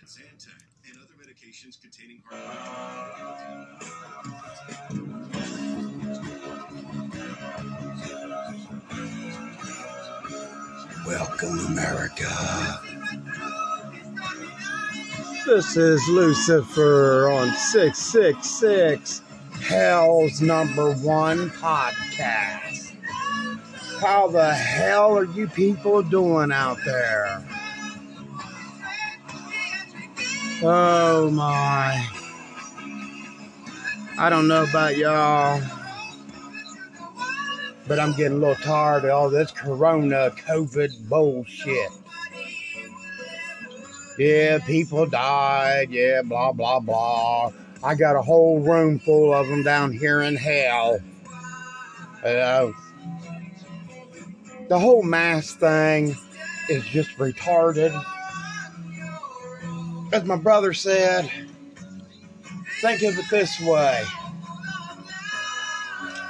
that Zantac and other medications containing Welcome, America. This is Lucifer on 666, Hell's number one podcast. How the hell are you people doing out there? Oh my. I don't know about y'all, but I'm getting a little tired of all this corona COVID bullshit. Yeah, people died. Yeah, blah, blah, blah. I got a whole room full of them down here in hell. Uh, the whole mask thing is just retarded as my brother said, think of it this way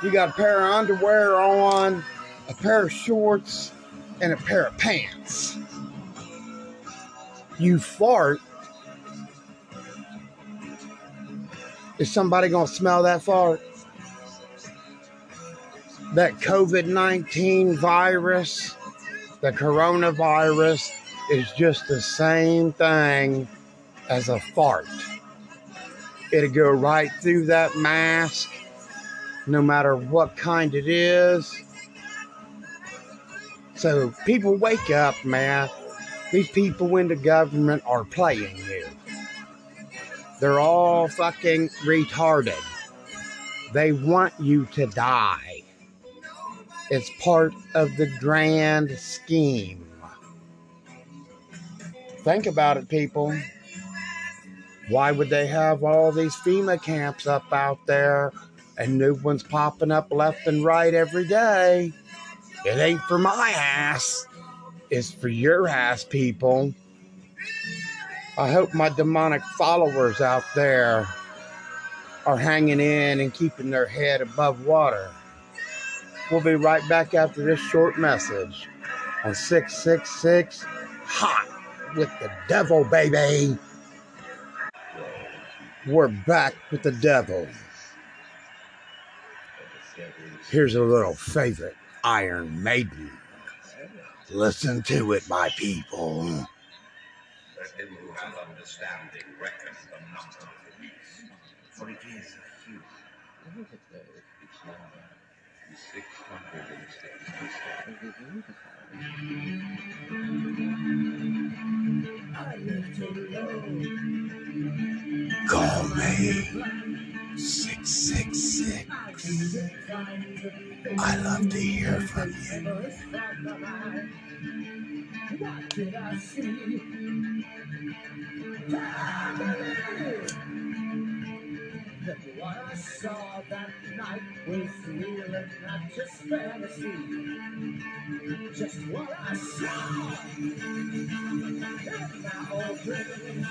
you got a pair of underwear on, a pair of shorts, and a pair of pants. You fart. Is somebody going to smell that fart? That COVID 19 virus, the coronavirus, is just the same thing as a fart. It'll go right through that mask, no matter what kind it is. So people wake up, man. These people in the government are playing you. They're all fucking retarded. They want you to die. It's part of the grand scheme. Think about it, people. Why would they have all these FEMA camps up out there and new ones popping up left and right every day? It ain't for my ass. It's for your ass, people. I hope my demonic followers out there are hanging in and keeping their head above water. We'll be right back after this short message on 666 Hot with the Devil, baby. We're back with the devil. Here's a little favorite Iron Maiden. Listen to it, my people. Call me 666. I love to hear from you. What I saw that night was real and not just fantasy. Just what I saw. And my old dreams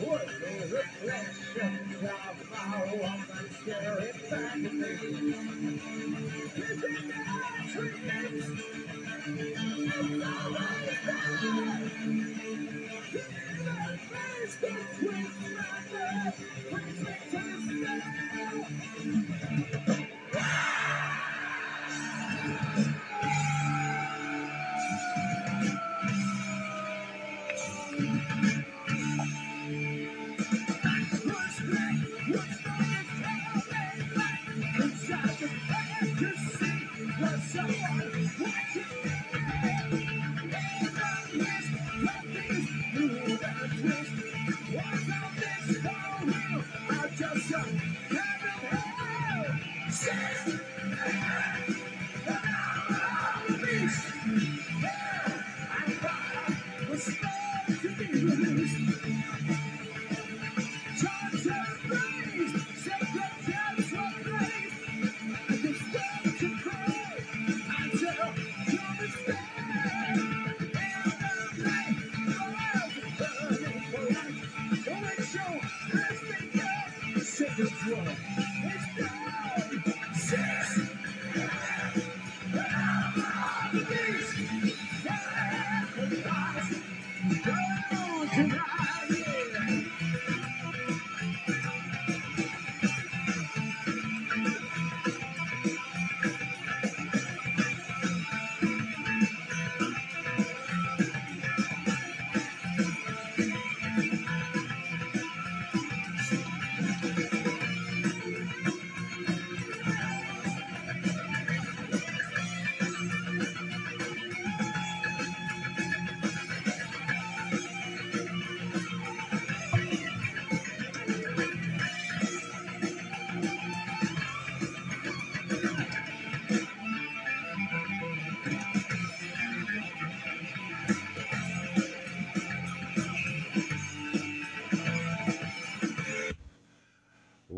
were the reflections of my woman staring back at me. Is it my dreams? It's always there. In the face between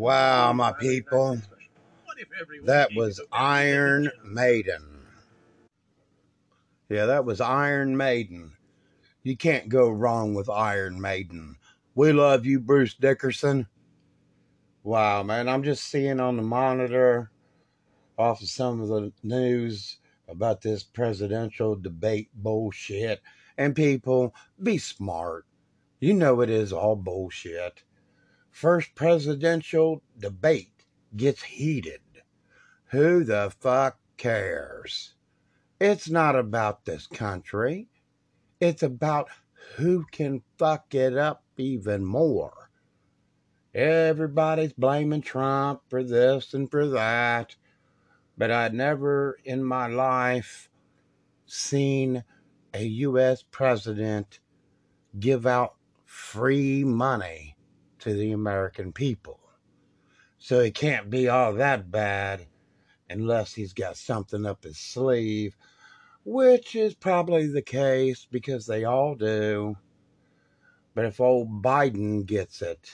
Wow, my people. That was Iron Maiden. Yeah, that was Iron Maiden. You can't go wrong with Iron Maiden. We love you, Bruce Dickinson. Wow, man. I'm just seeing on the monitor off of some of the news about this presidential debate bullshit. And people, be smart. You know it is all bullshit. First presidential debate gets heated. Who the fuck cares? It's not about this country. It's about who can fuck it up even more. Everybody's blaming Trump for this and for that, but I'd never in my life seen a U.S. president give out free money to the American people. So it can't be all that bad unless he's got something up his sleeve, which is probably the case because they all do. But if old Biden gets it,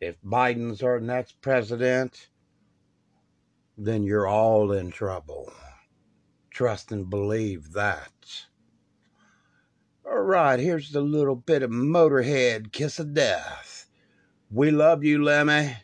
if Biden's our next president, then you're all in trouble. Trust and believe that. All right, here's the little bit of Motorhead Kiss of Death. We love you, Lemmy.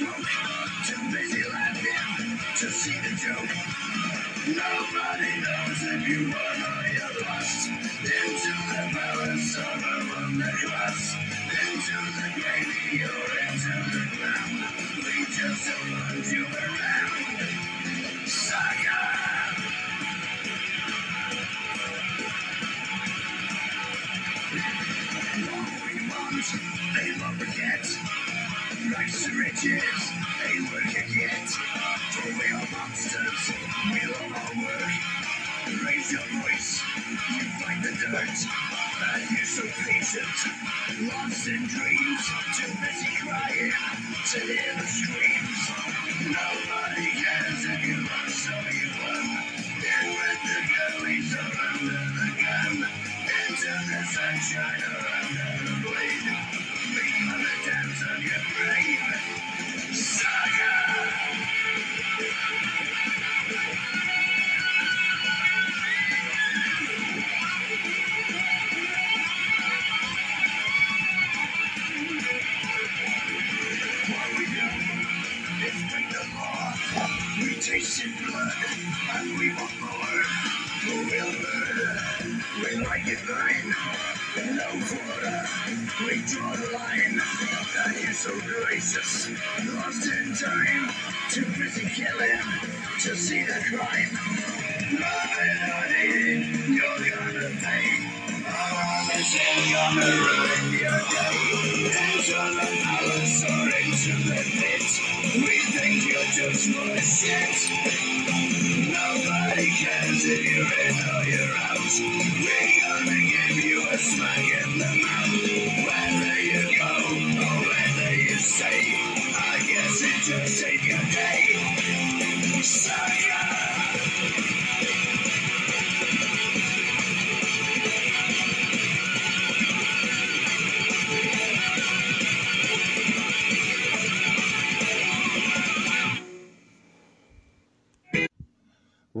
Smoke. Too busy laughing to see the joke. Nobody knows if you won or you lost. Into the palace or around the cross. Into the grave or into the ground. We just don't want you around. Saga. All we want, they won't forget. Rags to riches, And you're so patient, lost in dreams. Too busy crying to hear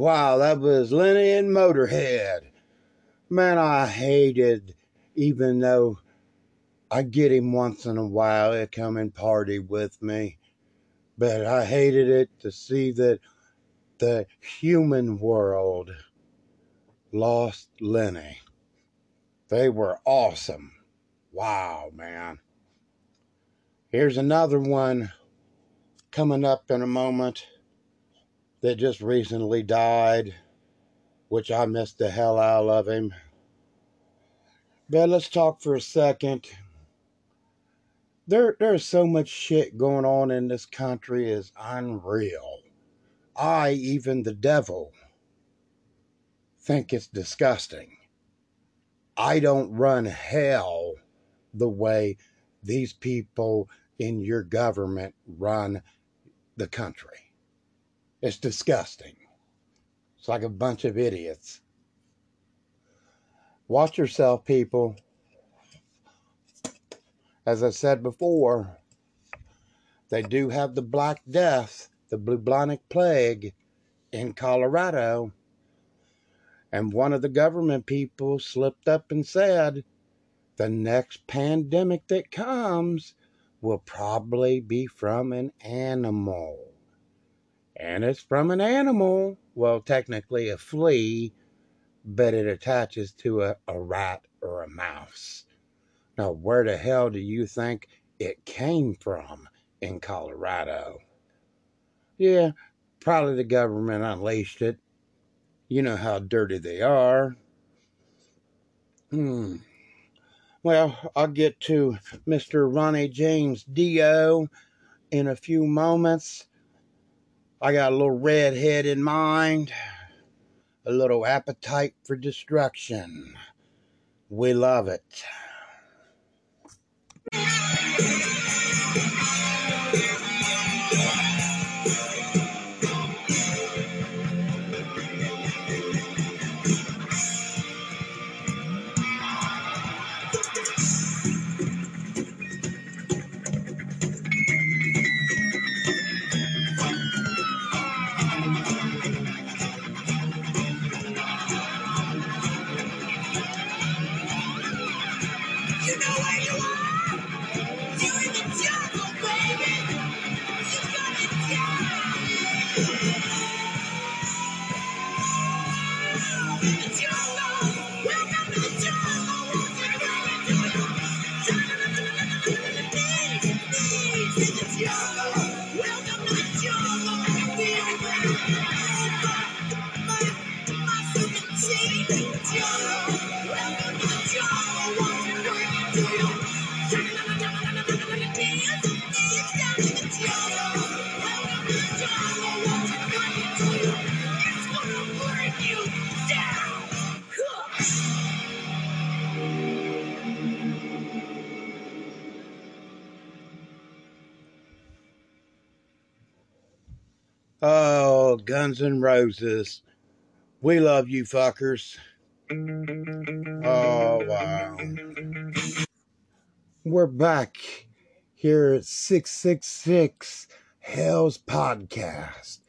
Wow, that was Lemmy and Motorhead. Man, I hated, even though I get him once in a while to come and party with me, but I hated it to see that the human world lost Lemmy. They were awesome. Wow, man. Here's another one coming up in a moment that just recently died, which I missed the hell out of him. But let's talk for a second. There, there's so much shit going on in this country is unreal. I, even the devil, think it's disgusting. I don't run hell the way these people in your government run the country. It's disgusting. It's like a bunch of idiots. Watch yourself, people. As I said before, they do have the Black Death, the bubonic plague in Colorado. And one of the government people slipped up and said, the next pandemic that comes will probably be from an animal. And it's from an animal, well, technically a flea, but it attaches to a, a rat or a mouse. Now, where the hell do you think it came from in Colorado? Yeah, probably the government unleashed it. You know how dirty they are. Hmm. Well, I'll get to Mr. Ronnie James Dio in a few moments. I got a little redhead in mind, a little appetite for destruction. We love it. We love you fuckers. Oh, wow. We're back here at 666 Hell's Podcast.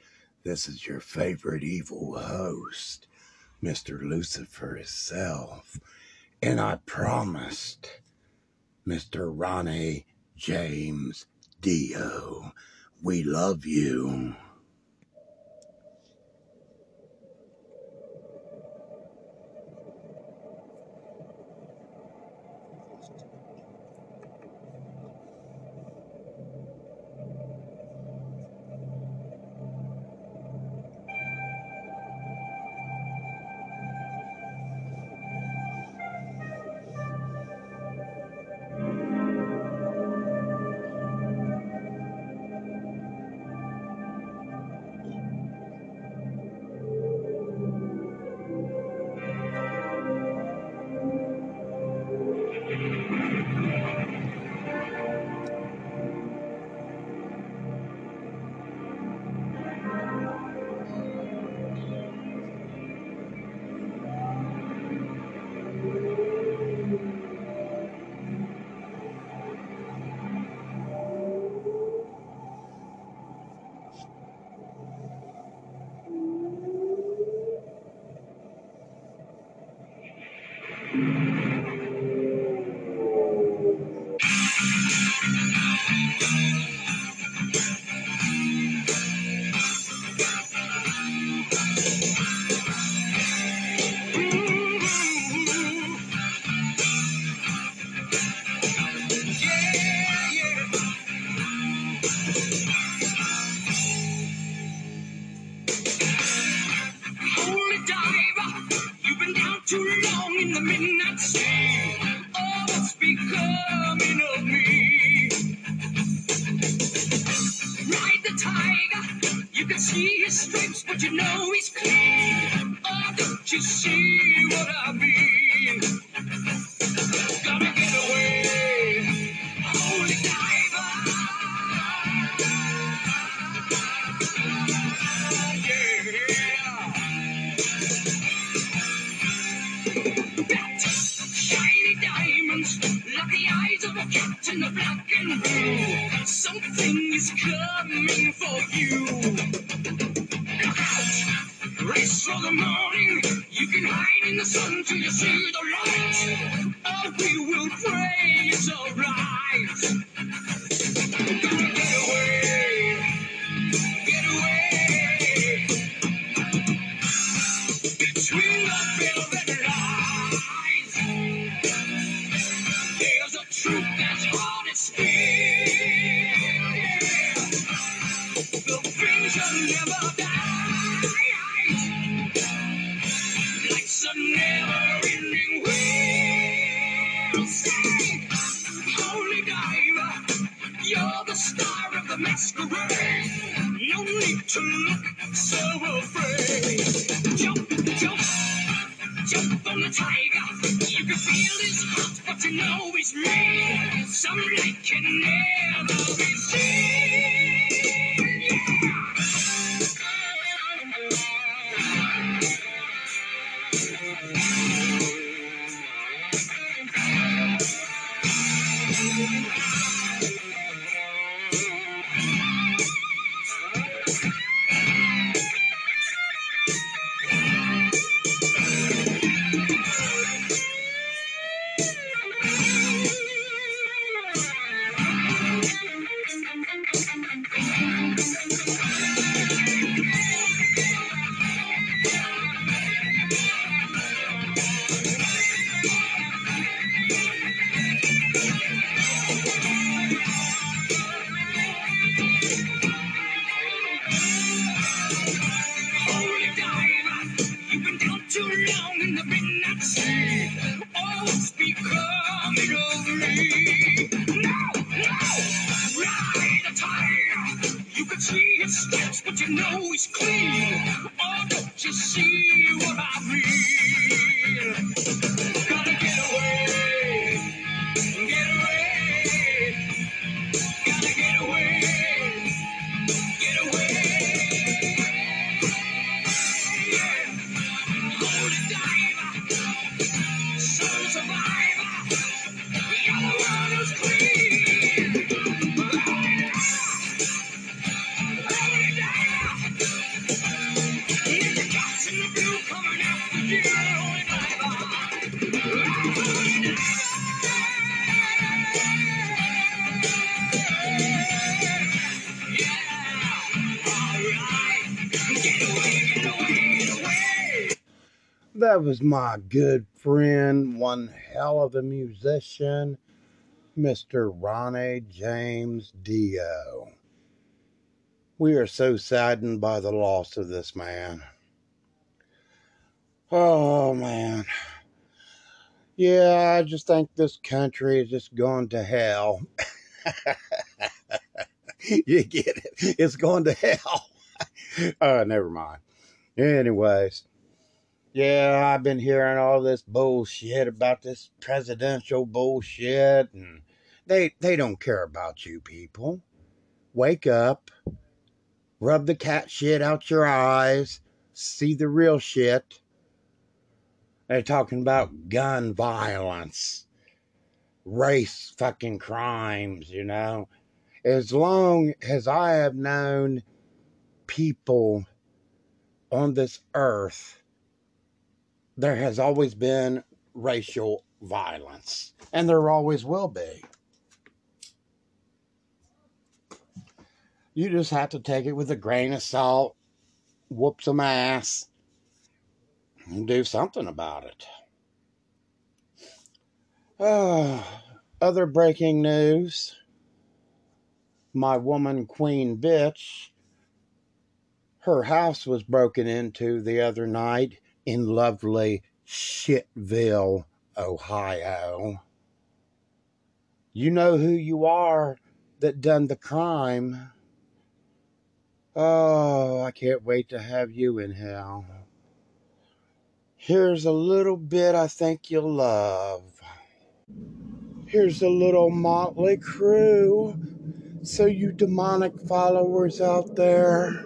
This is your favorite evil host, Mr. Lucifer himself. And I promised Mr. Ronnie James Dio, we love you. Masquerade. No need to look so afraid. Jump, jump, jump on the tiger. You can feel his heart, but you know he's mean. Some light can never be seen. Was my good friend, one hell of a musician, Mr. Ronnie James Dio. We are so saddened by the loss of this man. Oh, man. Yeah, I just think this country is just going to hell. you get it? It's going to hell. uh, never mind. Anyways, yeah, I've been hearing all this bullshit about this presidential bullshit, and they they don't care about you people. Wake up, rub the cat shit out your eyes, see the real shit. They're talking about gun violence, race fucking crimes, you know. As long as I have known people on this earth, there has always been racial violence, and there always will be. You just have to take it with a grain of salt, whoop some ass, and do something about it. Uh, other breaking news my woman, Queen Bitch, her house was broken into the other night in lovely Shitville, Ohio. You know who you are that done the crime. Oh, I can't wait to have you in hell. Here's a little bit I think you'll love. Here's a little Motley Crue. So, you demonic followers out there,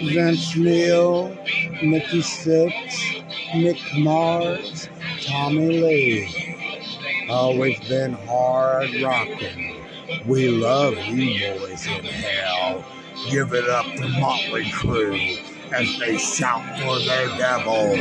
Vince Neil, Nikki Sixx, Mick Mars, Tommy Lee. Always been hard rocking. We love you boys in hell. Give it up for Motley Crue as they shout for their devil.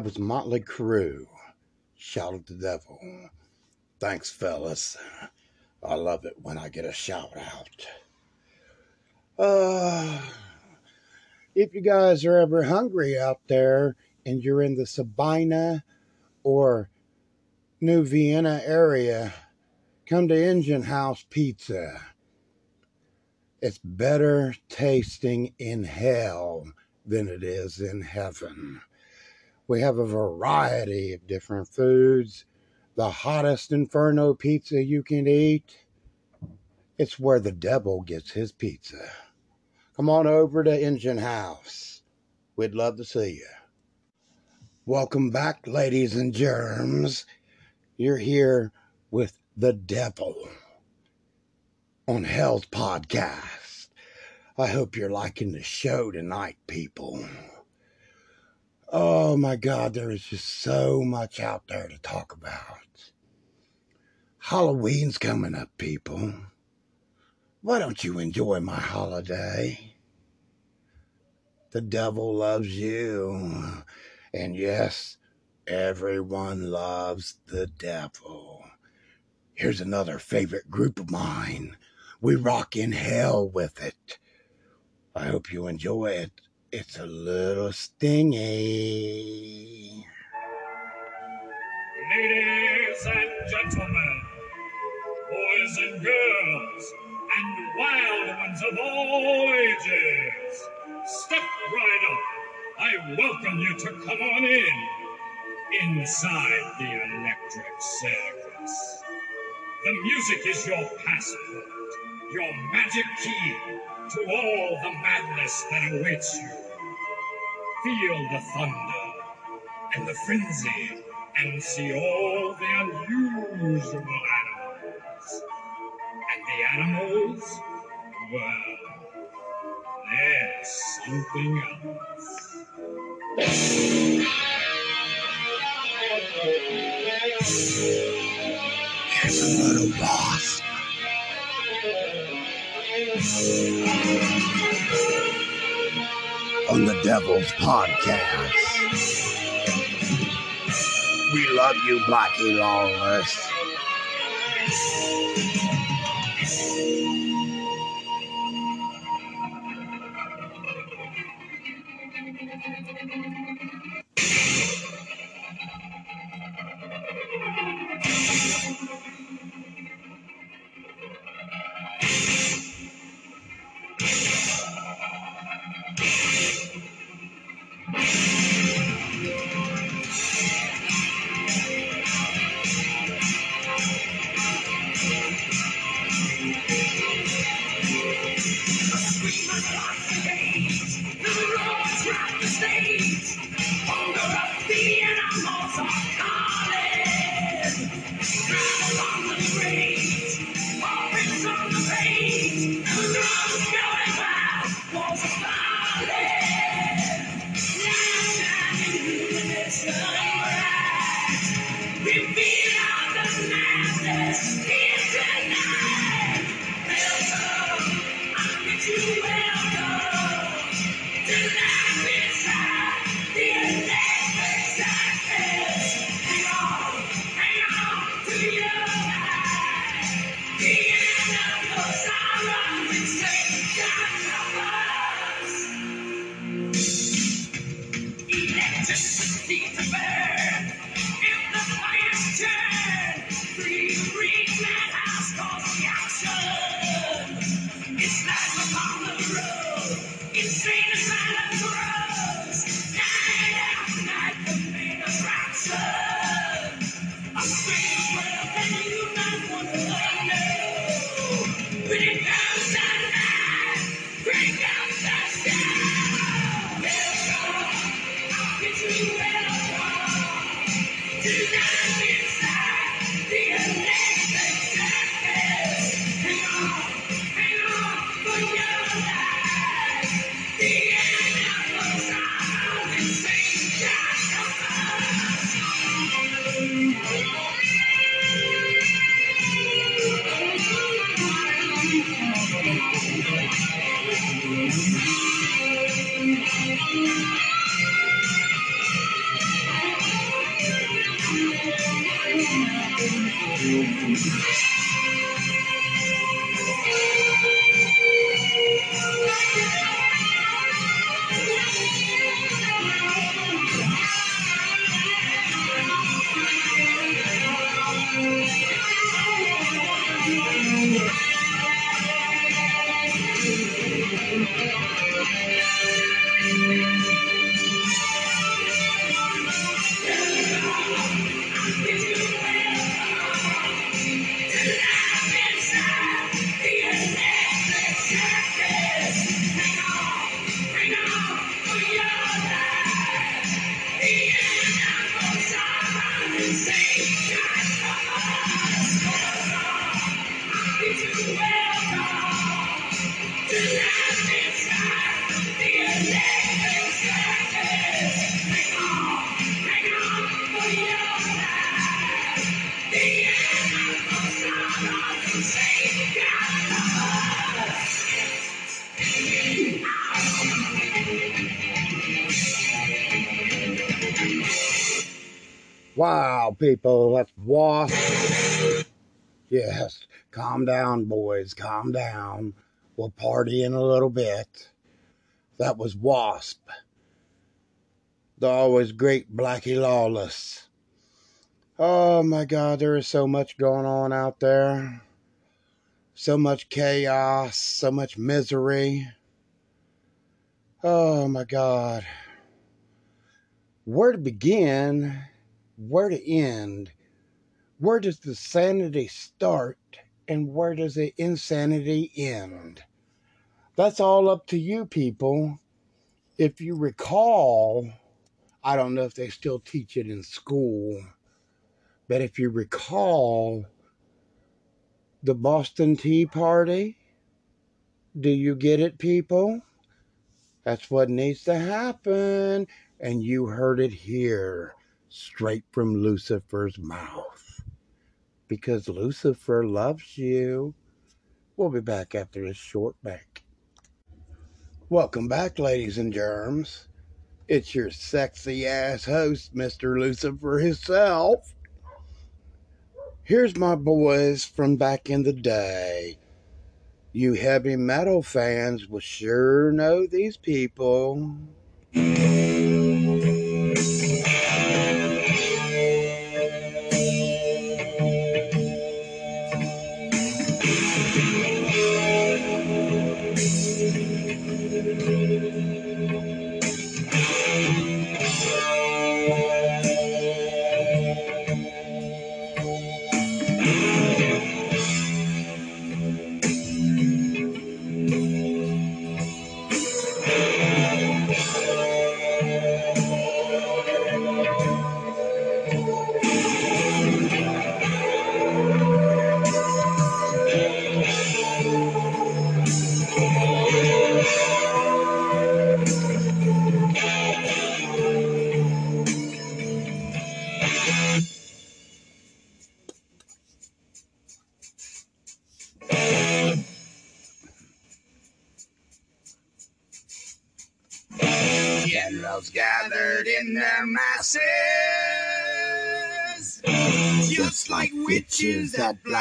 That was Motley Crue. Shout the devil. Thanks, fellas. I love it when I get a shout out. Uh, if you guys are ever hungry out there and you're in the Sabina or New Vienna area, come to Engine House Pizza. It's better tasting in hell than it is in heaven. We have a variety of different foods. The hottest inferno pizza you can eat, it's where the devil gets his pizza. Come on over to Engine House. We'd love to see you. Welcome back, ladies and germs. You're here with the devil on Hell's Podcast. I hope you're liking the show tonight, people. Oh my God, there is just so much out there to talk about. Halloween's coming up, people. Why don't you enjoy my holiday? The devil loves you. And yes, everyone loves the devil. Here's another favorite group of mine. We rock in hell with it. I hope you enjoy it. It's a little stingy. Ladies and gentlemen, boys and girls, and wild ones of all ages, step right up. I welcome you to come on in inside the electric circus. The music is your passport, your magic key to all the madness that awaits you. Feel the thunder and the frenzy and see all the unusual animals. And the animals, well, there's something else. Here's a little wasp. On the Devil's Podcast. We love you, Blackie Lawless. Wow, people, that's Wasp. Yes, calm down, boys, calm down. We'll party in a little bit. That was Wasp. The always great Blackie Lawless. Oh my God, there is so much going on out there. So much chaos, so much misery. Oh my God. Where to begin? Where to end? Where does the sanity start and where does the insanity end? That's all up to you people. If you recall, I don't know if they still teach it in school, but if you recall the Boston Tea Party, do you get it, people? That's what needs to happen. And you heard it here, straight from Lucifer's mouth. Because Lucifer loves you. We'll be back after this short break. Welcome back, ladies and germs. It's your sexy ass host, Mr. Lucifer himself. Here's my boys from back in the day. You heavy metal fans will sure know these people.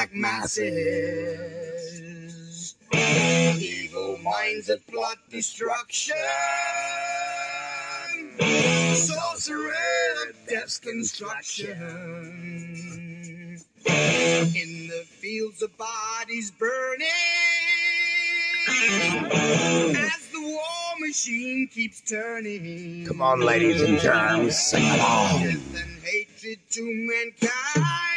Black masses. Evil minds that plot destruction, sorcerer of death's construction. In the fields of bodies burning, as the war machine keeps turning. Come on, ladies and germs, sing along. Death and hatred to mankind,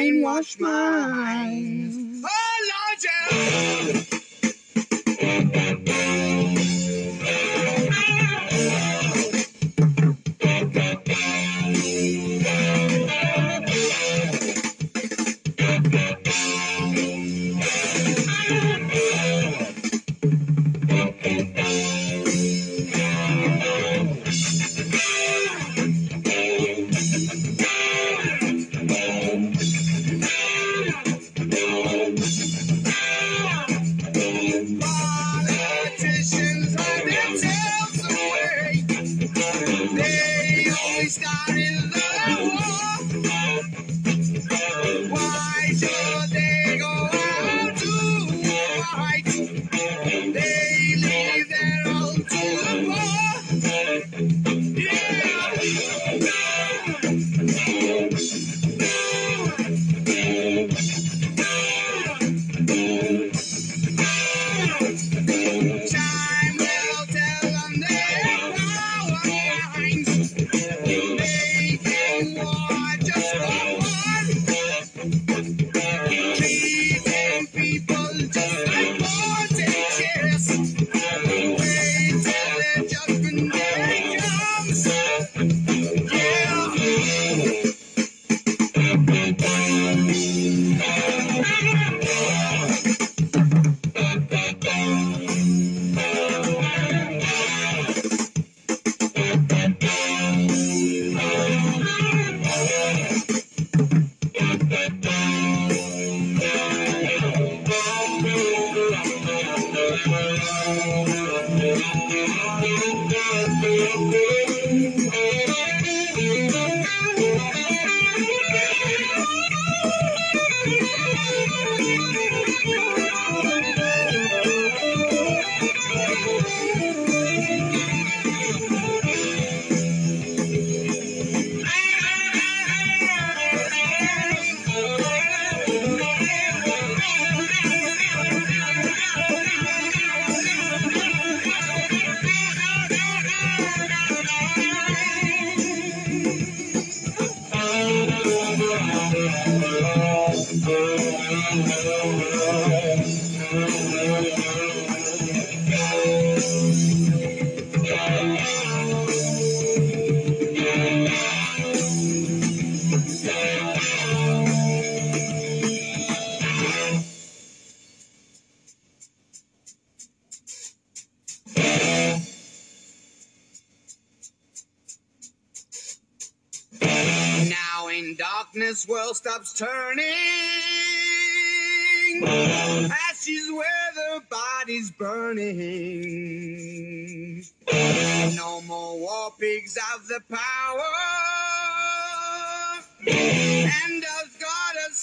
their brainwashed minds. Oh, Lord, yeah.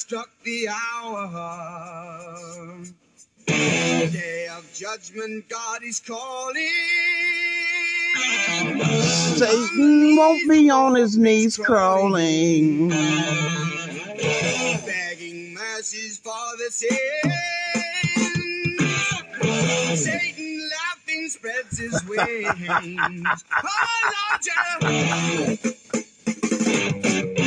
Struck the hour. Day of judgment, God is calling. Satan won't be on his knees crawling. begging mercies for the sin. Satan laughing spreads his wings. Oh, Lord, That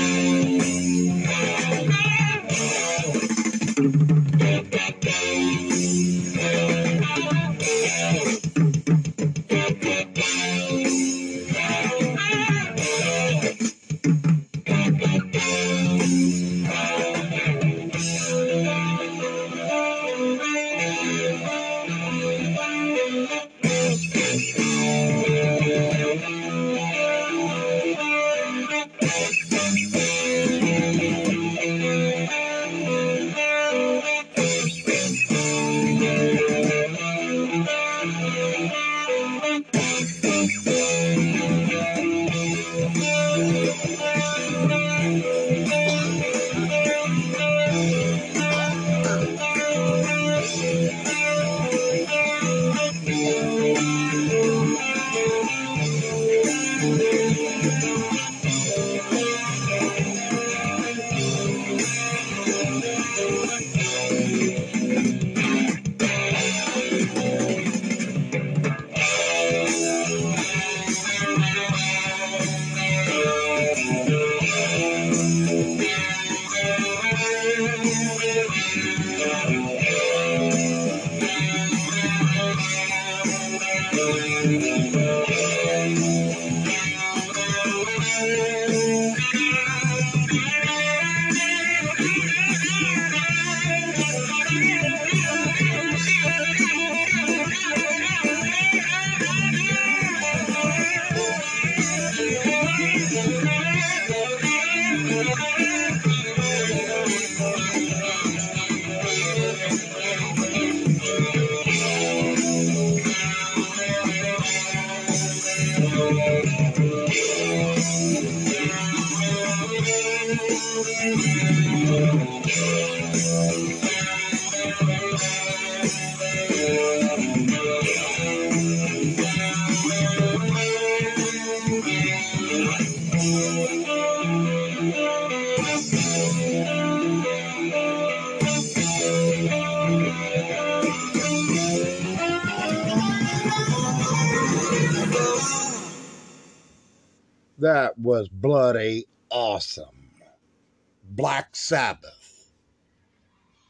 Sabbath.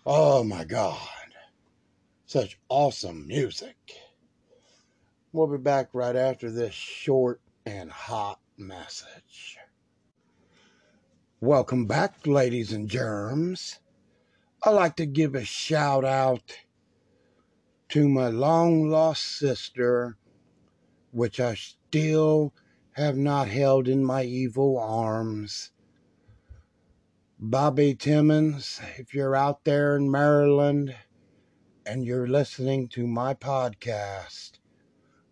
Oh my God. Such awesome music. We'll be back right after this short and hot message. Welcome back, ladies and germs. I'd like to give a shout out to my long lost sister, which I still have not held in my evil arms. Bobby Timmons, if you're out there in Maryland and you're listening to my podcast,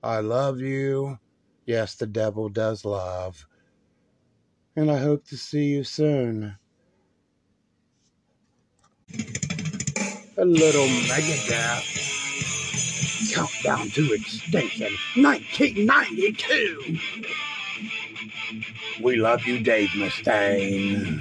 I love you. Yes, the devil does love. And I hope to see you soon. A little Megadeth. Countdown to extinction 1992. We love you, Dave Mustaine.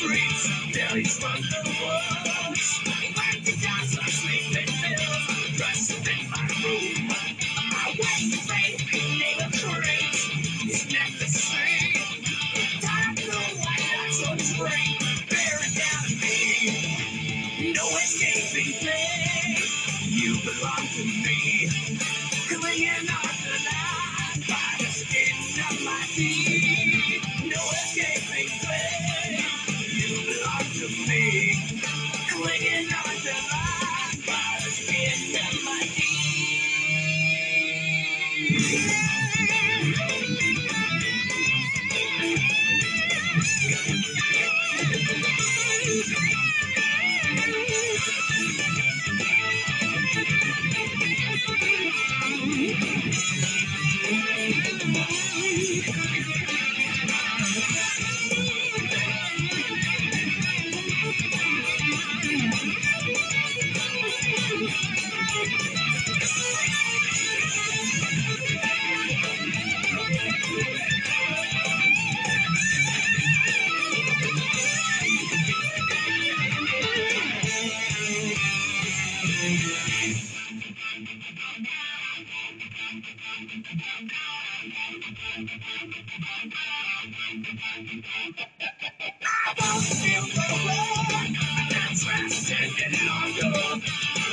streets, daily run the walls. Where the guys are sleeping pills, dressed in my room. My wife's faith, neighbor craze, it's not the same. To white lights on train, bearing down on me. No escaping pain, you belong to me.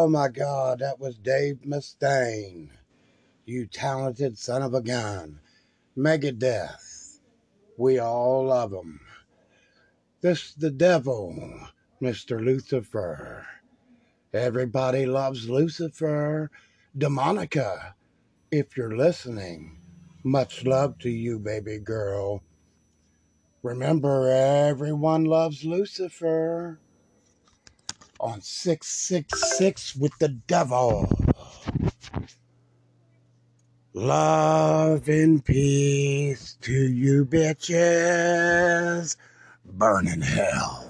Oh my God, that was Dave Mustaine. You talented son of a gun. Megadeth. We all love him. This the devil, Mr. Lucifer. Everybody loves Lucifer. Demonica, if you're listening, much love to you, baby girl. Remember, everyone loves Lucifer on 666 with the devil. Love and peace to you, bitches. Burn in hell.